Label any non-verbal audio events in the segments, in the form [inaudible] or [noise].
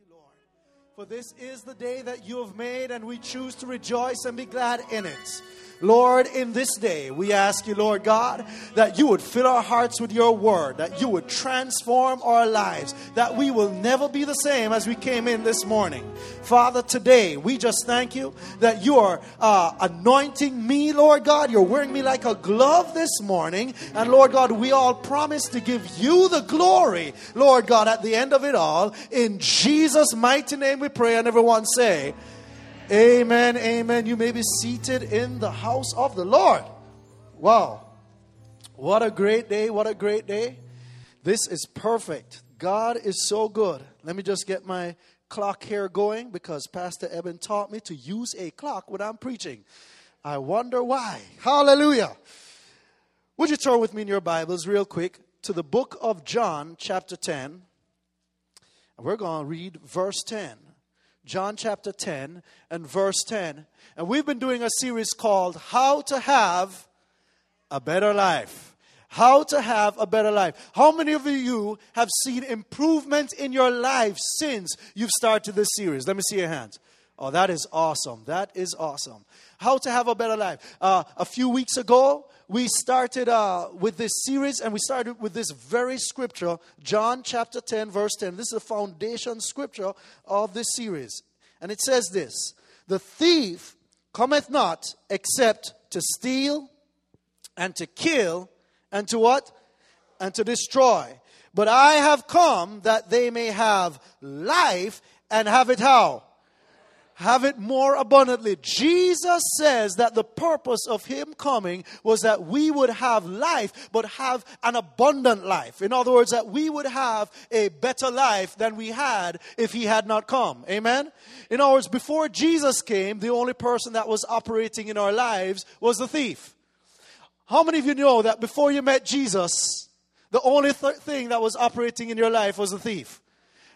you, Lord. For this is the day that you have made, and we choose to rejoice and be glad in it. Lord, in this day, we ask you, Lord God, that you would fill our hearts with your word, that you would transform our lives, that we will never be the same as we came in this morning. Father, today, we just thank you that you are uh, anointing me, Lord God. You're wearing me like a glove this morning. And Lord God, we all promise to give you the glory, Lord God, at the end of it all. In Jesus' mighty name we pray, and everyone say, Amen, amen. You may be seated in the house of the Lord. Wow. What a great day. What a great day. This is perfect. God is so good. Let me just get my clock here going because Pastor Eben taught me to use a clock when I'm preaching. I wonder why. Hallelujah. Would you turn with me in your Bibles real quick to the book of John, chapter 10? And we're going to read verse 10. John chapter 10 and verse 10. And we've been doing a series called How to Have a Better Life. How to have a better life. How many of you have seen improvement in your life since you've started this series? Let me see your hands. Oh, that is awesome. That is awesome. How to have a better life. Uh, a few weeks ago, we started uh, with this series and we started with this very scripture, John chapter 10, verse 10. This is the foundation scripture of this series. And it says this The thief cometh not except to steal and to kill and to what? And to destroy. But I have come that they may have life and have it how? Have it more abundantly. Jesus says that the purpose of Him coming was that we would have life, but have an abundant life. In other words, that we would have a better life than we had if He had not come. Amen? In other words, before Jesus came, the only person that was operating in our lives was the thief. How many of you know that before you met Jesus, the only th- thing that was operating in your life was the thief?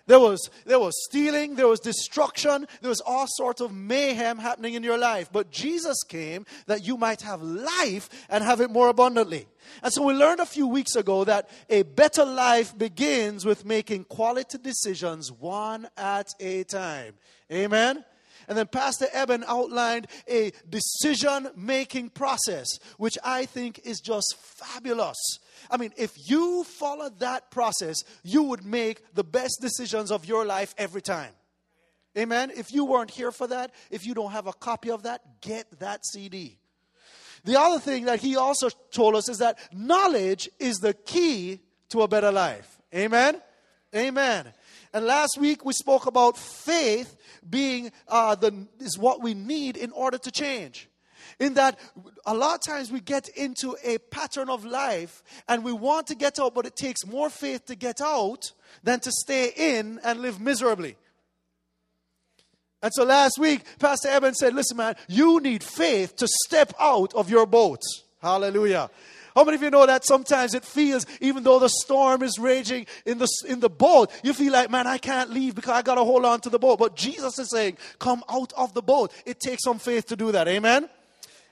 There was, there was stealing, there was destruction, there was all sorts of mayhem happening in your life. But Jesus came that you might have life and have it more abundantly. And so we learned a few weeks ago that a better life begins with making quality decisions one at a time. Amen? And then Pastor Eben outlined a decision making process, which I think is just fabulous. I mean, if you follow that process, you would make the best decisions of your life every time. Amen. If you weren't here for that, if you don't have a copy of that, get that CD. The other thing that he also told us is that knowledge is the key to a better life. Amen. Amen. And last week we spoke about faith being uh, the is what we need in order to change in that a lot of times we get into a pattern of life and we want to get out, but it takes more faith to get out than to stay in and live miserably. And so last week, Pastor Eben said, Listen, man, you need faith to step out of your boat. Hallelujah. How many of you know that sometimes it feels, even though the storm is raging in the, in the boat, you feel like, man, I can't leave because I got to hold on to the boat. But Jesus is saying, come out of the boat. It takes some faith to do that. Amen?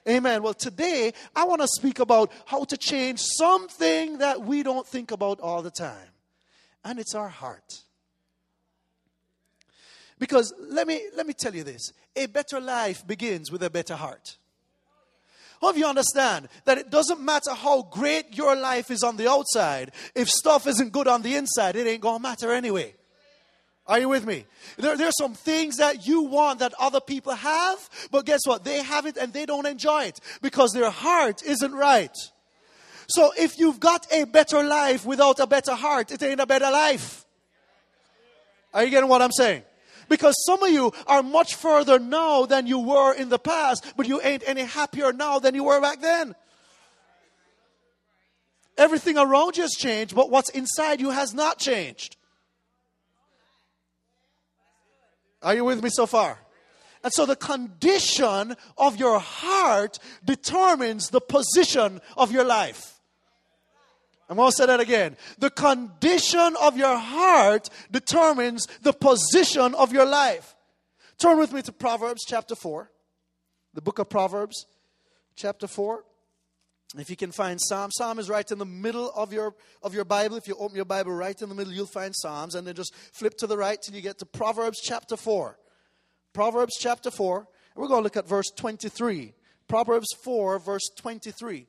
Amen. Well, today I want to speak about how to change something that we don't think about all the time, and it's our heart. Because let me let me tell you this: a better life begins with a better heart. Hope you understand that it doesn't matter how great your life is on the outside, if stuff isn't good on the inside, it ain't gonna matter anyway. Are you with me? There, there's some things that you want that other people have, but guess what? They have it and they don't enjoy it because their heart isn't right. So if you've got a better life without a better heart, it ain't a better life. Are you getting what I'm saying? Because some of you are much further now than you were in the past, but you ain't any happier now than you were back then. Everything around you has changed, but what's inside you has not changed. Are you with me so far? And so the condition of your heart determines the position of your life. I'm going to say that again. The condition of your heart determines the position of your life. Turn with me to Proverbs chapter 4, the book of Proverbs chapter 4. If you can find Psalm, Psalm is right in the middle of your of your Bible. If you open your Bible right in the middle, you'll find Psalms, and then just flip to the right till you get to Proverbs chapter four. Proverbs chapter four. We're going to look at verse twenty-three. Proverbs four, verse twenty-three.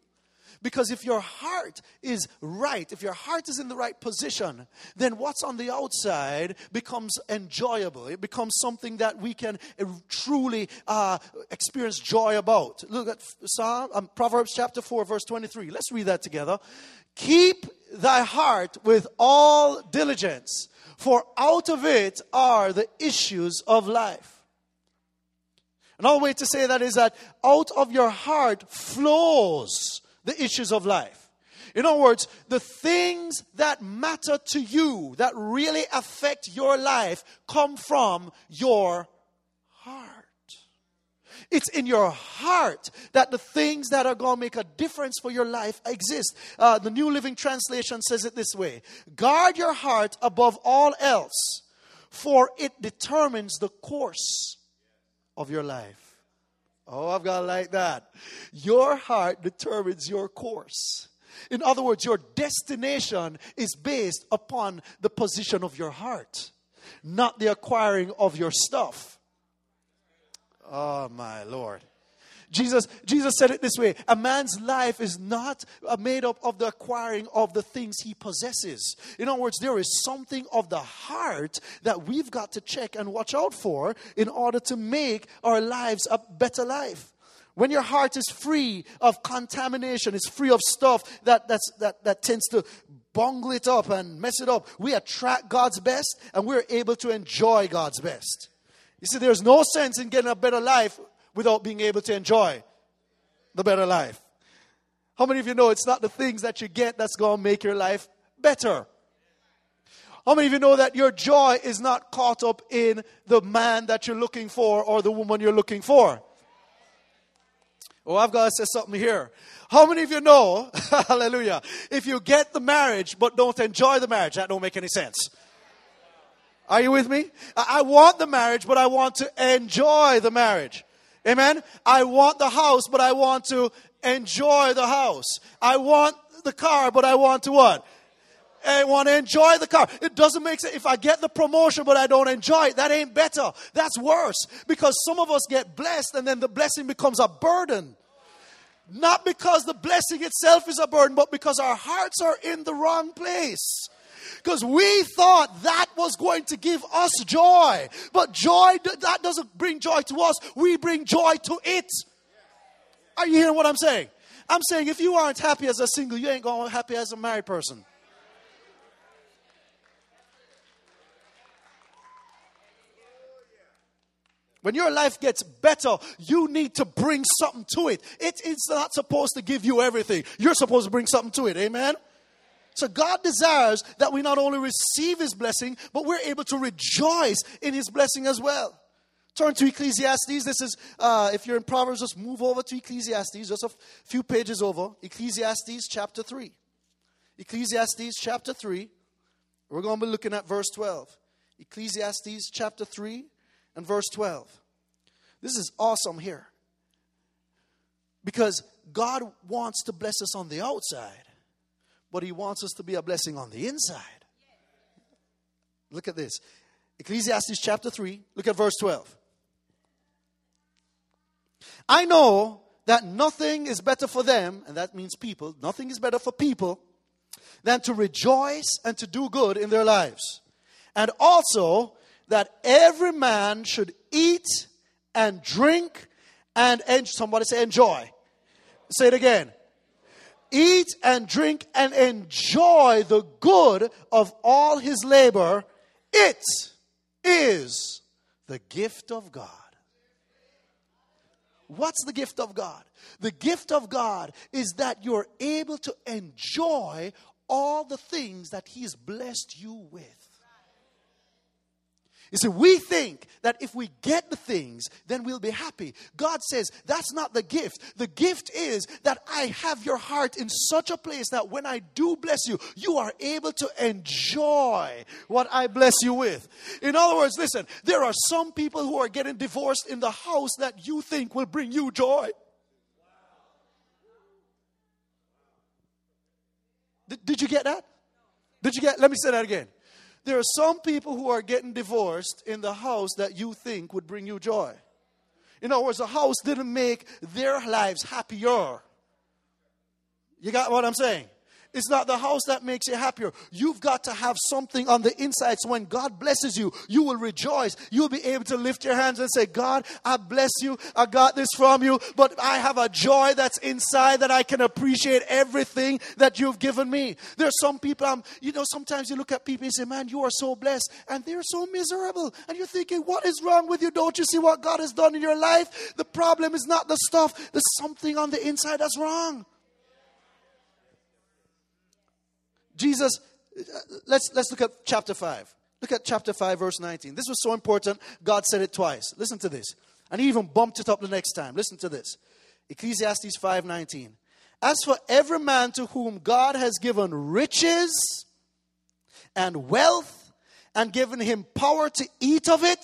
Because if your heart is right, if your heart is in the right position, then what's on the outside becomes enjoyable. It becomes something that we can uh, truly uh, experience joy about. Look at Psalm, um, Proverbs chapter 4, verse 23. Let's read that together. Keep thy heart with all diligence, for out of it are the issues of life. Another way to say that is that out of your heart flows the issues of life. In other words, the things that matter to you, that really affect your life, come from your heart. It's in your heart that the things that are going to make a difference for your life exist. Uh, the New Living Translation says it this way Guard your heart above all else, for it determines the course of your life. Oh, I've got like that. Your heart determines your course. In other words, your destination is based upon the position of your heart, not the acquiring of your stuff. Oh, my Lord. Jesus, Jesus said it this way a man's life is not uh, made up of the acquiring of the things he possesses. In other words, there is something of the heart that we've got to check and watch out for in order to make our lives a better life. When your heart is free of contamination, it's free of stuff that, that's, that, that tends to bungle it up and mess it up, we attract God's best and we're able to enjoy God's best. You see, there's no sense in getting a better life without being able to enjoy the better life. How many of you know it's not the things that you get that's going to make your life better? How many of you know that your joy is not caught up in the man that you're looking for or the woman you're looking for? Oh, I've got to say something here. How many of you know, [laughs] hallelujah, if you get the marriage but don't enjoy the marriage, that don't make any sense. Are you with me? I want the marriage, but I want to enjoy the marriage. Amen. I want the house, but I want to enjoy the house. I want the car, but I want to what? I want to enjoy the car. It doesn't make sense. If I get the promotion but I don't enjoy it, that ain't better. That's worse. Because some of us get blessed and then the blessing becomes a burden. Not because the blessing itself is a burden, but because our hearts are in the wrong place because we thought that was going to give us joy. But joy, that doesn't bring joy to us, we bring joy to it. Are you hearing what I'm saying? I'm saying if you aren't happy as a single, you ain't going to be happy as a married person. When your life gets better, you need to bring something to it. it. It's not supposed to give you everything. You're supposed to bring something to it. Amen? So God desires that we not only receive His blessing, but we're able to rejoice in His blessing as well. Turn to Ecclesiastes. This is, uh, if you're in Proverbs, just move over to Ecclesiastes, just a few pages over. Ecclesiastes chapter 3. Ecclesiastes chapter 3. We're going to be looking at verse 12. Ecclesiastes chapter 3 and verse 12. This is awesome here. Because God wants to bless us on the outside but He wants us to be a blessing on the inside. Look at this Ecclesiastes chapter 3, look at verse 12. I know that nothing is better for them, and that means people, nothing is better for people than to rejoice and to do good in their lives. And also that every man should eat and drink and. Somebody say enjoy. Say it again eat and drink and enjoy the good of all his labor, it is the gift of God. What's the gift of God? The gift of God is that you're able to enjoy all the things that He's blessed you with. You see, we think that if we get the things, then we'll be happy. God says that's not the gift. The gift is that I have your heart in such a place that when I do bless you, you are able to enjoy what I bless you with. In other words, listen, there are some people who are getting divorced in the house that you think will bring you joy. Did, did you get that? Did you get? Let me say that again. There are some people who are getting divorced in the house that you think would bring you joy. In other words, the house didn't make their lives happier. You got what I'm saying? It's not the house that makes you happier. You've got to have something on the inside. So when God blesses you, you will rejoice. You'll be able to lift your hands and say, God, I bless you. I got this from you, but I have a joy that's inside that I can appreciate everything that you've given me. There's some people, I'm, you know, sometimes you look at people and say, man, you are so blessed. And they're so miserable. And you're thinking, what is wrong with you? Don't you see what God has done in your life? The problem is not the stuff. There's something on the inside that's wrong. Jesus, uh, let's, let's look at chapter 5. Look at chapter 5, verse 19. This was so important, God said it twice. Listen to this. And he even bumped it up the next time. Listen to this. Ecclesiastes 5:19. As for every man to whom God has given riches and wealth and given him power to eat of it,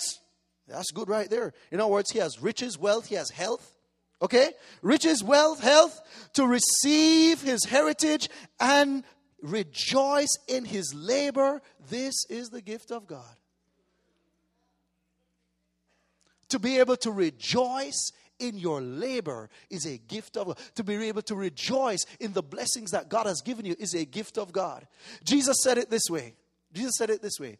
that's good right there. In other words, he has riches, wealth, he has health. Okay? Riches, wealth, health to receive his heritage and rejoice in his labor. This is the gift of God. To be able to rejoice in your labor is a gift of God. To be able to rejoice in the blessings that God has given you is a gift of God. Jesus said it this way. Jesus said it this way.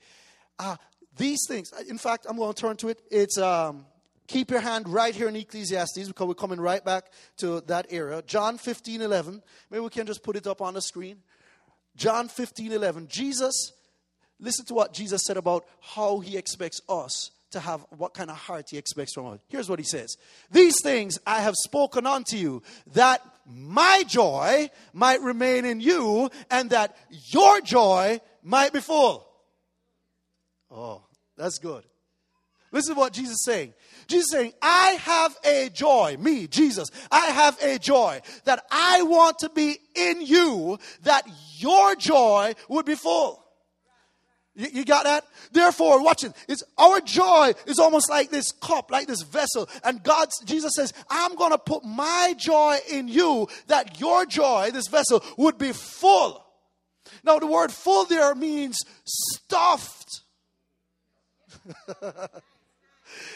Uh, these things, in fact, I'm going to turn to it. It's um, keep your hand right here in Ecclesiastes because we're coming right back to that era. John 15, 11. Maybe we can just put it up on the screen. John 15 11. Jesus, listen to what Jesus said about how he expects us to have what kind of heart he expects from us. Here's what he says These things I have spoken unto you, that my joy might remain in you, and that your joy might be full. Oh, that's good. Listen to what Jesus is saying. Jesus saying, I have a joy, me, Jesus, I have a joy that I want to be in you, that your joy would be full. You, you, got that? Therefore, watch it. It's our joy is almost like this cup, like this vessel. And God, Jesus says, I'm going to put my joy in you that your joy, this vessel, would be full. Now, the word full there means stuffed. [laughs]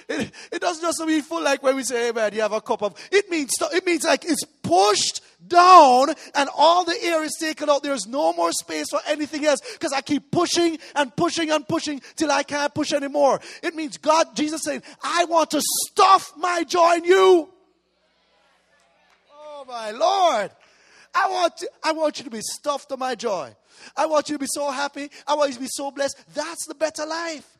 It, it doesn't just mean full like when we say, hey man, you have a cup of. It means it means like it's pushed down and all the air is taken out. There's no more space for anything else because I keep pushing and pushing and pushing till I can't push anymore. It means God, Jesus saying, I want to stuff my joy in you. Oh my Lord. I want, to, I want you to be stuffed to my joy. I want you to be so happy. I want you to be so blessed. That's the better life.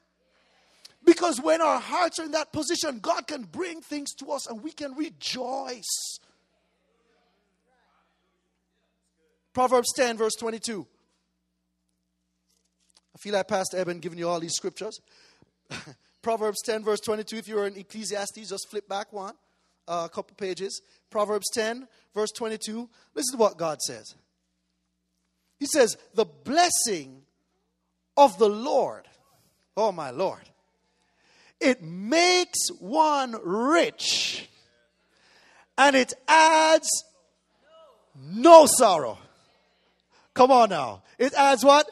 Because when our hearts are in that position, God can bring things to us and we can rejoice. Proverbs 10, verse 22. I feel like Pastor Eben giving you all these scriptures. [laughs] Proverbs 10, verse 22. If you're in Ecclesiastes, just flip back one, uh, a couple pages. Proverbs 10, verse 22. Listen to what God says. He says, The blessing of the Lord, oh my Lord, it makes one rich and it adds no sorrow. Come on now. It adds what?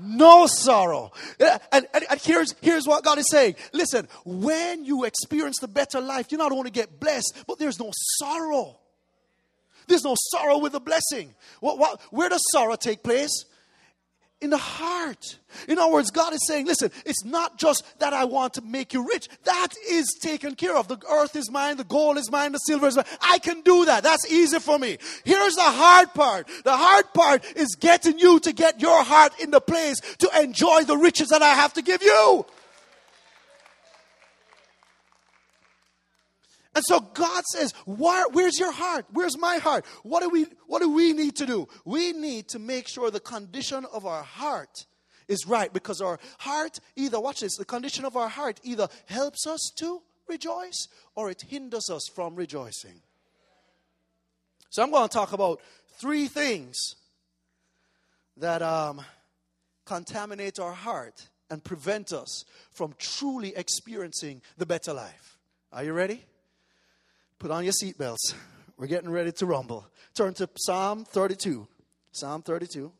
No sorrow. And, and, and, here's, here's what God is saying. Listen, when you experience the better life, you not only get blessed, but there's no sorrow. There's no sorrow with the blessing. What, what, where does sorrow take place? In the heart. In other words, God is saying, listen, it's not just that I want to make you rich. That is taken care of. The earth is mine, the gold is mine, the silver is mine. I can do that. That's easy for me. Here's the hard part. The hard part is getting you to get your heart in the place to enjoy the riches that I have to give you. And so God says, Where's your heart? Where's my heart? What do, we, what do we need to do? We need to make sure the condition of our heart is right because our heart either, watch this, the condition of our heart either helps us to rejoice or it hinders us from rejoicing. So I'm going to talk about three things that um, contaminate our heart and prevent us from truly experiencing the better life. Are you ready? Put on your seatbelts. We're getting ready to rumble. Turn to Psalm 32. Psalm 32.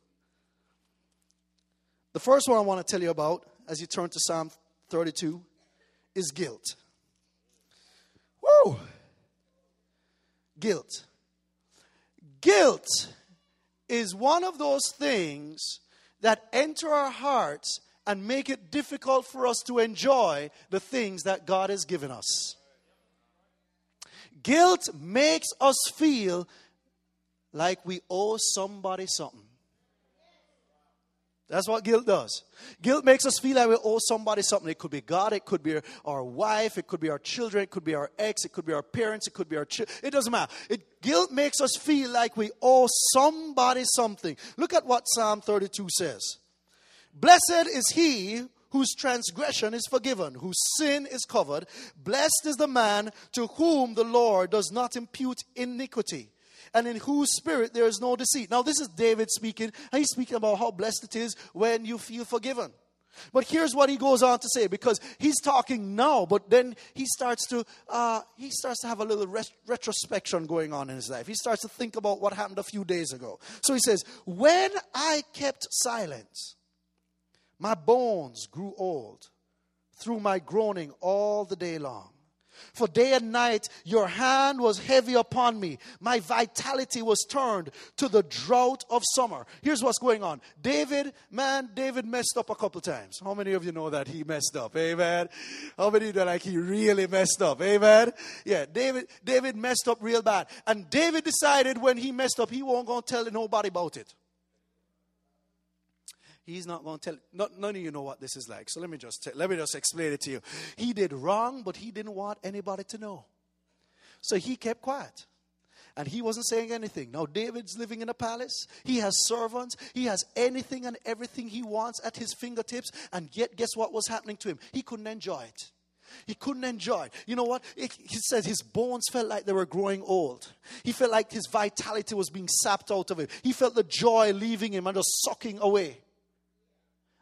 The first one I want to tell you about as you turn to Psalm 32 is guilt. Whoa! Guilt. Guilt is one of those things that enter our hearts and make it difficult for us to enjoy the things that God has given us. Guilt makes us feel like we owe somebody something. That's what guilt does. Guilt makes us feel like we owe somebody something. It could be God, it could be our wife, it could be our children, it could be our ex, it could be our parents, it could be our children. It doesn't matter. It, guilt makes us feel like we owe somebody something. Look at what Psalm 32 says Blessed is he whose transgression is forgiven, whose sin is covered. Blessed is the man to whom the Lord does not impute iniquity and in whose spirit there is no deceit. Now, this is David speaking, and he's speaking about how blessed it is when you feel forgiven. But here's what he goes on to say because he's talking now, but then he starts to uh, he starts to have a little ret- retrospection going on in his life. He starts to think about what happened a few days ago. So he says, "When I kept silence, my bones grew old through my groaning all the day long." For day and night your hand was heavy upon me. My vitality was turned to the drought of summer. Here's what's going on. David, man, David messed up a couple times. How many of you know that he messed up? Amen. How many know like he really messed up? Amen. Yeah, David, David messed up real bad. And David decided when he messed up, he won't go tell nobody about it. He's not going to tell. Not, none of you know what this is like. So let me just tell, let me just explain it to you. He did wrong, but he didn't want anybody to know. So he kept quiet. And he wasn't saying anything. Now, David's living in a palace. He has servants. He has anything and everything he wants at his fingertips. And yet, guess what was happening to him? He couldn't enjoy it. He couldn't enjoy it. You know what? He said his bones felt like they were growing old. He felt like his vitality was being sapped out of him. He felt the joy leaving him and just sucking away.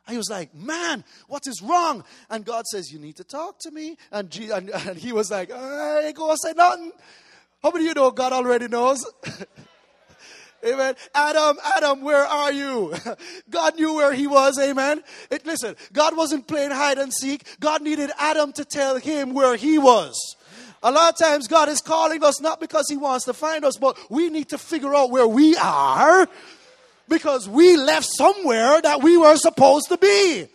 He was like, Man, what is wrong? And God says, You need to talk to me. And, G- and, and he was like, I to say nothing. How many of you know God already knows? [laughs] Amen. Adam, Adam, where are you? [laughs] God knew where he was. Amen. It, listen, God wasn't playing hide and seek. God needed Adam to tell him where he was. A lot of times God is calling us not because he wants to find us, but we need to figure out where we are because we left somewhere that we were supposed to be.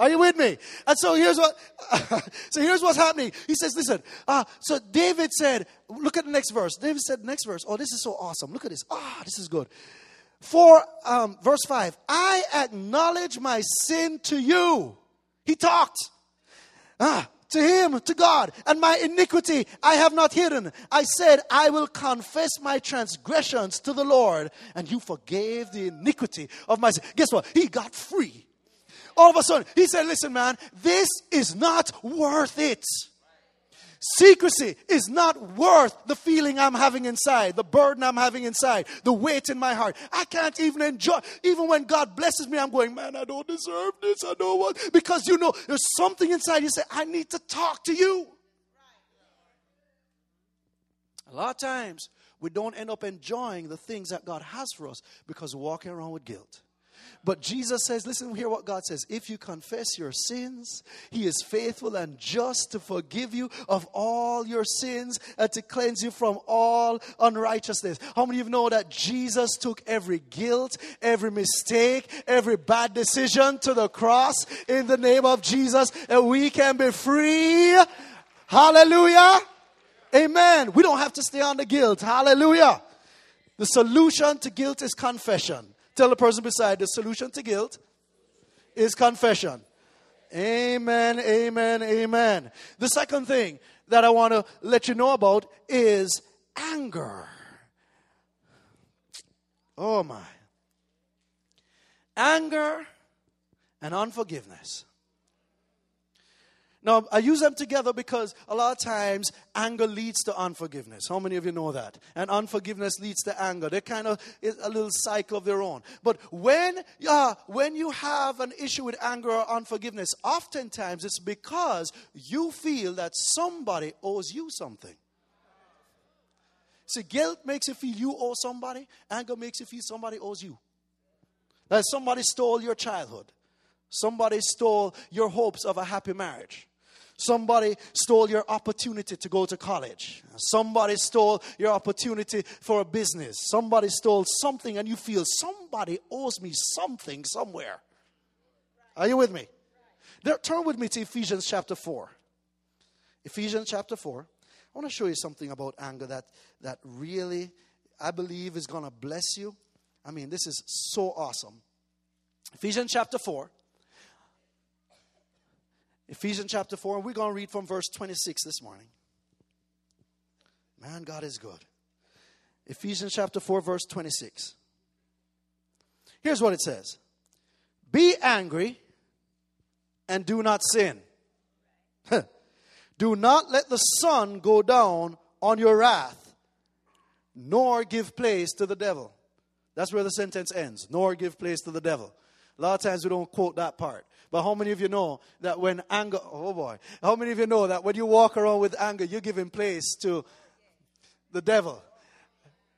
Are you with me? And so here's what. [laughs] so here's what's happening. He says, "Listen." Uh, so David said, "Look at the next verse." David said, "Next verse. Oh, this is so awesome. Look at this. Ah, oh, this is good." For um, verse five, I acknowledge my sin to you. He talked. Ah, to him, to God, and my iniquity I have not hidden. I said, I will confess my transgressions to the Lord, and you forgave the iniquity of my sin. Guess what? He got free. All of a sudden, he said, Listen, man, this is not worth it. Secrecy is not worth the feeling I'm having inside, the burden I'm having inside, the weight in my heart. I can't even enjoy. Even when God blesses me, I'm going, man, I don't deserve this. I don't want. Because you know, there's something inside you say, I need to talk to you. A lot of times, we don't end up enjoying the things that God has for us because we're walking around with guilt. But Jesus says, listen, hear what God says. If you confess your sins, He is faithful and just to forgive you of all your sins and to cleanse you from all unrighteousness. How many of you know that Jesus took every guilt, every mistake, every bad decision to the cross in the name of Jesus and we can be free? Hallelujah. Amen. We don't have to stay on the guilt. Hallelujah. The solution to guilt is confession. Tell the person beside the solution to guilt is confession. Amen, amen, amen. The second thing that I want to let you know about is anger. Oh my. Anger and unforgiveness. Now, I use them together because a lot of times anger leads to unforgiveness. How many of you know that? And unforgiveness leads to anger. They're kind of a little cycle of their own. But when, uh, when you have an issue with anger or unforgiveness, oftentimes it's because you feel that somebody owes you something. See, guilt makes you feel you owe somebody, anger makes you feel somebody owes you. That somebody stole your childhood, somebody stole your hopes of a happy marriage. Somebody stole your opportunity to go to college. Somebody stole your opportunity for a business. Somebody stole something, and you feel somebody owes me something somewhere. Are you with me? Now, turn with me to Ephesians chapter 4. Ephesians chapter 4. I want to show you something about anger that, that really, I believe, is going to bless you. I mean, this is so awesome. Ephesians chapter 4. Ephesians chapter 4, and we're going to read from verse 26 this morning. Man, God is good. Ephesians chapter 4, verse 26. Here's what it says Be angry and do not sin. do not let the sun go down on your wrath, nor give place to the devil. That's where the sentence ends. Nor give place to the devil. A lot of times we don't quote that part. But how many of you know that when anger, oh boy, how many of you know that when you walk around with anger, you're giving place to the devil?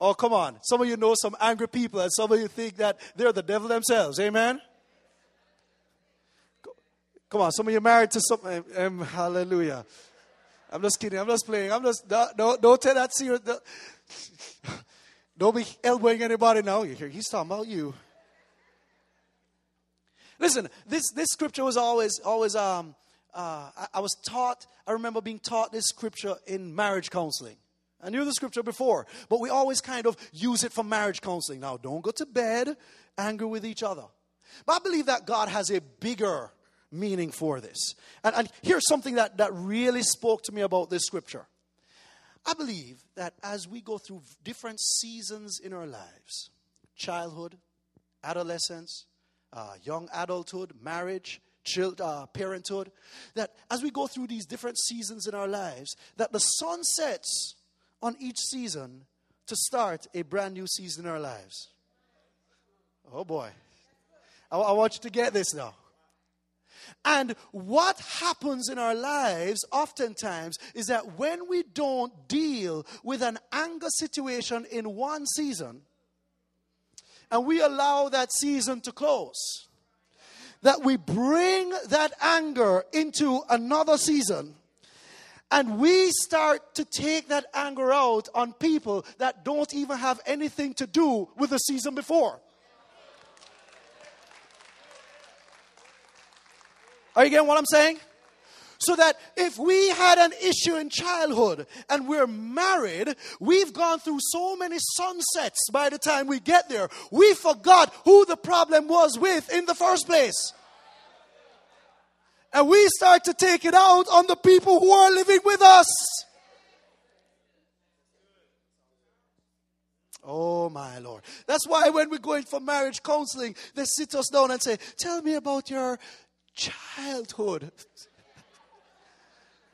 Oh, come on. Some of you know some angry people, and some of you think that they're the devil themselves. Amen? Come on, some of you married to some, um, um, hallelujah. I'm just kidding. I'm just playing. I'm just, don't, don't, take that serious. Don't, don't be elbowing anybody now. You hear, he's talking about you. Listen, this, this scripture was always, always, um, uh, I, I was taught, I remember being taught this scripture in marriage counseling. I knew the scripture before, but we always kind of use it for marriage counseling. Now, don't go to bed angry with each other. But I believe that God has a bigger meaning for this. And, and here's something that, that really spoke to me about this scripture. I believe that as we go through different seasons in our lives childhood, adolescence, uh, young adulthood, marriage, child, uh, parenthood, that as we go through these different seasons in our lives, that the sun sets on each season to start a brand new season in our lives. Oh boy. I, I want you to get this now. And what happens in our lives oftentimes is that when we don't deal with an anger situation in one season, and we allow that season to close. That we bring that anger into another season and we start to take that anger out on people that don't even have anything to do with the season before. Are you getting what I'm saying? So that if we had an issue in childhood and we're married, we've gone through so many sunsets by the time we get there, we forgot who the problem was with in the first place. And we start to take it out on the people who are living with us. Oh my Lord. That's why when we're going for marriage counseling, they sit us down and say, Tell me about your childhood.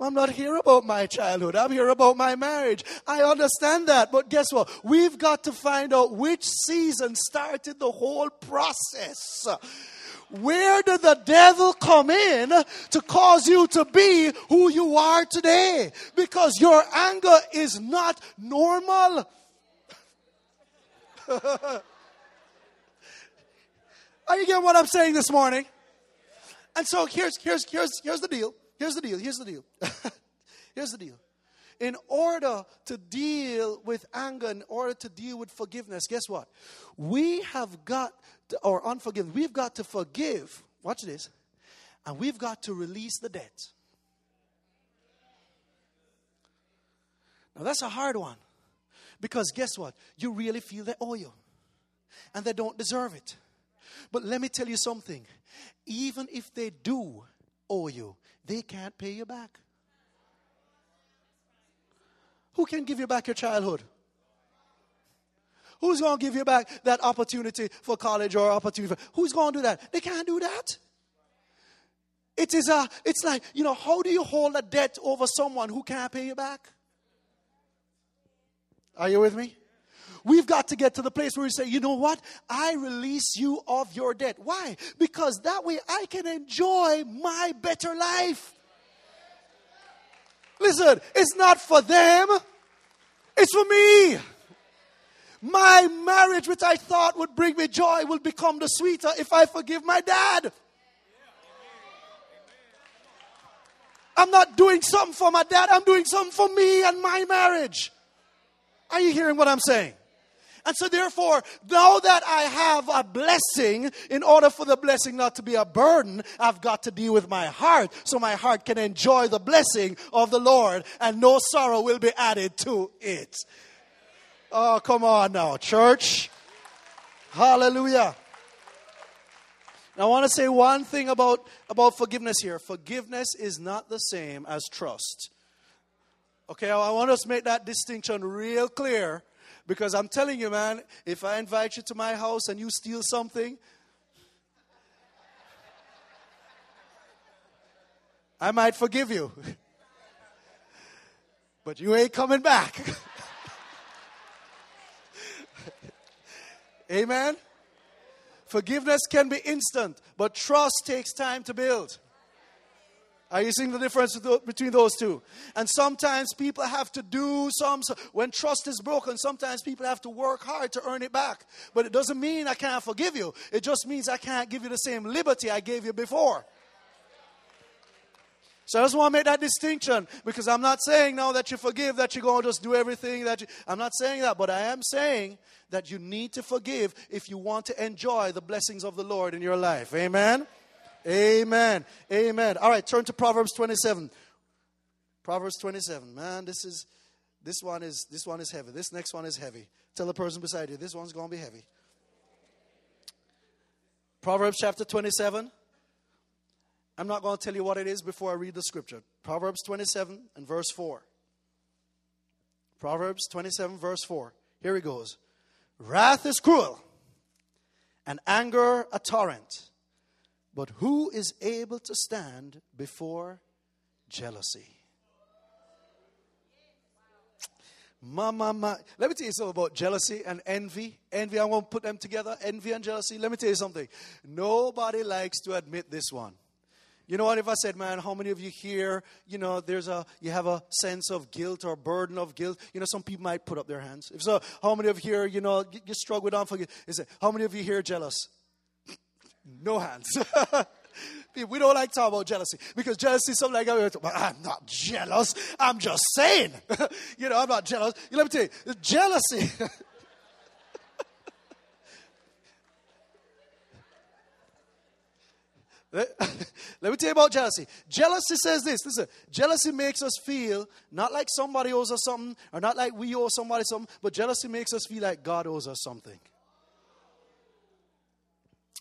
I'm not here about my childhood. I'm here about my marriage. I understand that. But guess what? We've got to find out which season started the whole process. Where did the devil come in to cause you to be who you are today? Because your anger is not normal. [laughs] are you getting what I'm saying this morning? And so here's, here's, here's, here's the deal. Here's the deal. Here's the deal. [laughs] here's the deal. In order to deal with anger, in order to deal with forgiveness, guess what? We have got, to, or unforgiveness, we've got to forgive. Watch this. And we've got to release the debt. Now that's a hard one. Because guess what? You really feel they owe you. And they don't deserve it. But let me tell you something. Even if they do owe you, they can't pay you back. Who can give you back your childhood? Who's going to give you back that opportunity for college or opportunity? For, who's going to do that? They can't do that. It is a, it's like, you know, how do you hold a debt over someone who can't pay you back? Are you with me? We've got to get to the place where we say, you know what? I release you of your debt. Why? Because that way I can enjoy my better life. Listen, it's not for them. It's for me. My marriage, which I thought would bring me joy, will become the sweeter if I forgive my dad. I'm not doing something for my dad, I'm doing something for me and my marriage. Are you hearing what I'm saying? And so, therefore, now that I have a blessing, in order for the blessing not to be a burden, I've got to deal with my heart so my heart can enjoy the blessing of the Lord and no sorrow will be added to it. Oh, come on now, church. Hallelujah. Now, I want to say one thing about, about forgiveness here. Forgiveness is not the same as trust. Okay, I want us to make that distinction real clear because I'm telling you, man, if I invite you to my house and you steal something, I might forgive you. [laughs] but you ain't coming back. [laughs] Amen? Forgiveness can be instant, but trust takes time to build. Are you seeing the difference between those two? And sometimes people have to do some, when trust is broken, sometimes people have to work hard to earn it back. But it doesn't mean I can't forgive you, it just means I can't give you the same liberty I gave you before. So I just want to make that distinction because I'm not saying now that you forgive that you're going to just do everything that you, I'm not saying that, but I am saying that you need to forgive if you want to enjoy the blessings of the Lord in your life. Amen. Amen. Amen. All right, turn to Proverbs 27. Proverbs 27. Man, this is this one is this one is heavy. This next one is heavy. Tell the person beside you, this one's going to be heavy. Proverbs chapter 27. I'm not going to tell you what it is before I read the scripture. Proverbs 27 and verse 4. Proverbs 27, verse 4. Here he goes. Wrath is cruel, and anger a torrent. But who is able to stand before jealousy? Mama, ma. Let me tell you something about jealousy and envy. Envy, I won't put them together. Envy and jealousy. Let me tell you something. Nobody likes to admit this one. You know what? If I said, man, how many of you here, you know, there's a, you have a sense of guilt or burden of guilt? You know, some people might put up their hands. If so, how many of you here, you know, you struggle with unforgiveness? How many of you here jealous? No hands. [laughs] we don't like talking about jealousy because jealousy is something like, oh, but I'm not jealous. I'm just saying. [laughs] you know, I'm not jealous. Let me tell you, jealousy. [laughs] Let me tell you about jealousy. Jealousy says this. Listen, jealousy makes us feel not like somebody owes us something, or not like we owe somebody something, but jealousy makes us feel like God owes us something.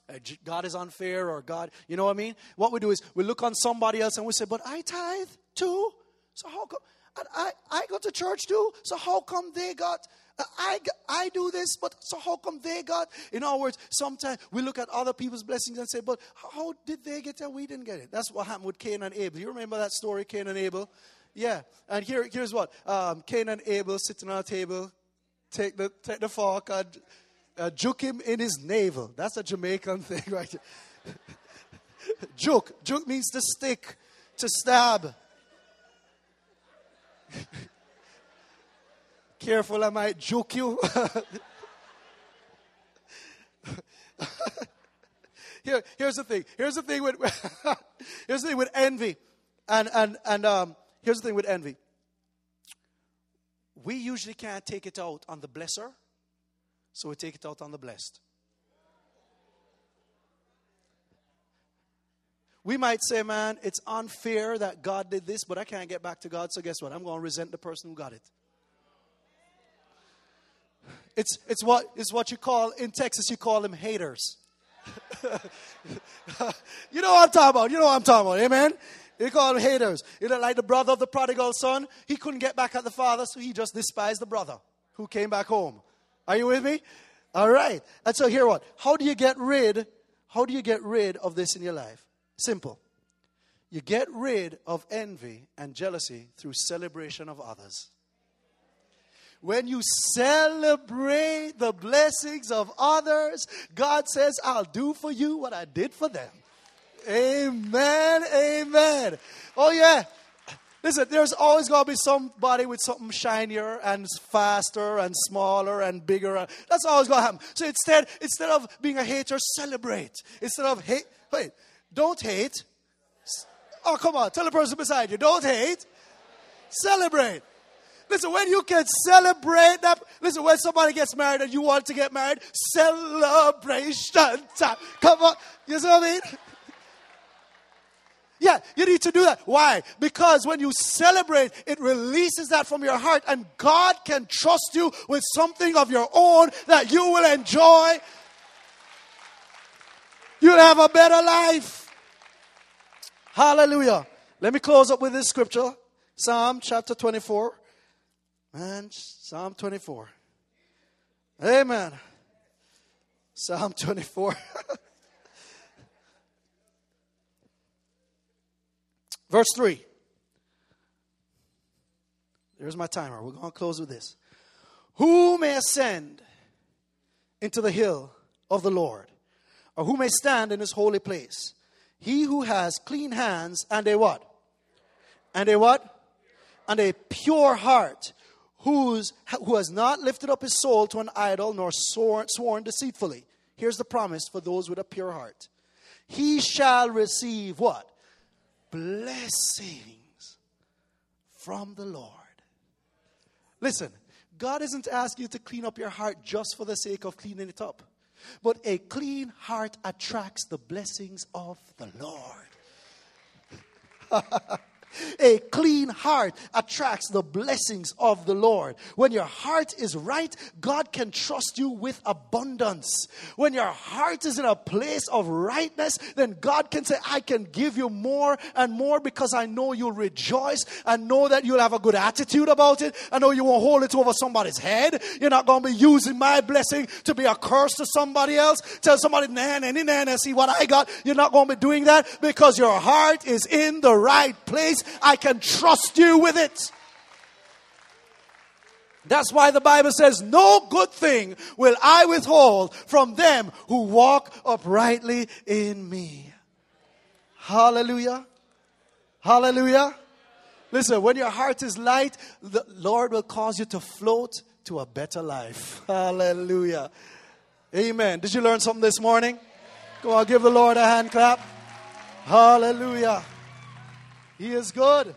Uh, God is unfair or God, you know what I mean? What we do is we look on somebody else and we say, but I tithe too. So how come? I, I go to church too. So how come they got? Uh, I, I do this, but so how come they got? In other words, sometimes we look at other people's blessings and say, but how did they get it? We didn't get it. That's what happened with Cain and Abel. You remember that story, Cain and Abel? Yeah. And here, here's what um, Cain and Abel sitting on a table, take the, take the fork and uh, juke him in his navel. That's a Jamaican [laughs] thing, right? juke. Juke means to stick, to stab. [laughs] Careful, I might juke you. [laughs] Here, here's the thing. Here's the thing with here's the thing with envy, and and and um, here's the thing with envy. We usually can't take it out on the blesser so we take it out on the blessed. We might say, man, it's unfair that God did this, but I can't get back to God, so guess what? I'm going to resent the person who got it. It's, it's, what, it's what you call, in Texas, you call them haters. [laughs] you know what I'm talking about. You know what I'm talking about. Amen. You call them haters. You know, like the brother of the prodigal son. He couldn't get back at the father, so he just despised the brother who came back home. Are you with me? All right. And so here what? How do you get rid how do you get rid of this in your life? Simple. You get rid of envy and jealousy through celebration of others. When you celebrate the blessings of others, God says, I'll do for you what I did for them. Amen. Amen. Oh, yeah. Listen, there's always going to be somebody with something shinier and faster and smaller and bigger. That's always going to happen. So instead, instead of being a hater, celebrate. Instead of hate, wait, don't hate. Oh, come on, tell the person beside you, don't hate, celebrate. Listen, when you can celebrate that, listen, when somebody gets married and you want to get married, celebration time. Come on, you see what I mean? Yeah, you need to do that. Why? Because when you celebrate, it releases that from your heart, and God can trust you with something of your own that you will enjoy. You'll have a better life. Hallelujah. Let me close up with this scripture Psalm chapter 24. Man, Psalm 24. Amen. Psalm 24. [laughs] Verse 3. There's my timer. We're going to close with this. Who may ascend into the hill of the Lord? Or who may stand in his holy place? He who has clean hands and a what? And a what? And a pure heart, who's, who has not lifted up his soul to an idol nor sworn, sworn deceitfully. Here's the promise for those with a pure heart. He shall receive what? Blessings from the Lord. Listen, God isn't asking you to clean up your heart just for the sake of cleaning it up. But a clean heart attracts the blessings of the Lord. [laughs] A clean heart attracts the blessings of the Lord. When your heart is right, God can trust you with abundance. When your heart is in a place of rightness, then God can say, I can give you more and more because I know you'll rejoice. and know that you'll have a good attitude about it. I know you won't hold it over somebody's head. You're not going to be using my blessing to be a curse to somebody else. Tell somebody, nah, nah, nah, see what I got. You're not going to be doing that because your heart is in the right place I can trust you with it. That's why the Bible says, No good thing will I withhold from them who walk uprightly in me. Hallelujah. Hallelujah. Listen, when your heart is light, the Lord will cause you to float to a better life. Hallelujah. Amen. Did you learn something this morning? Go on, give the Lord a hand clap. Hallelujah. He is good.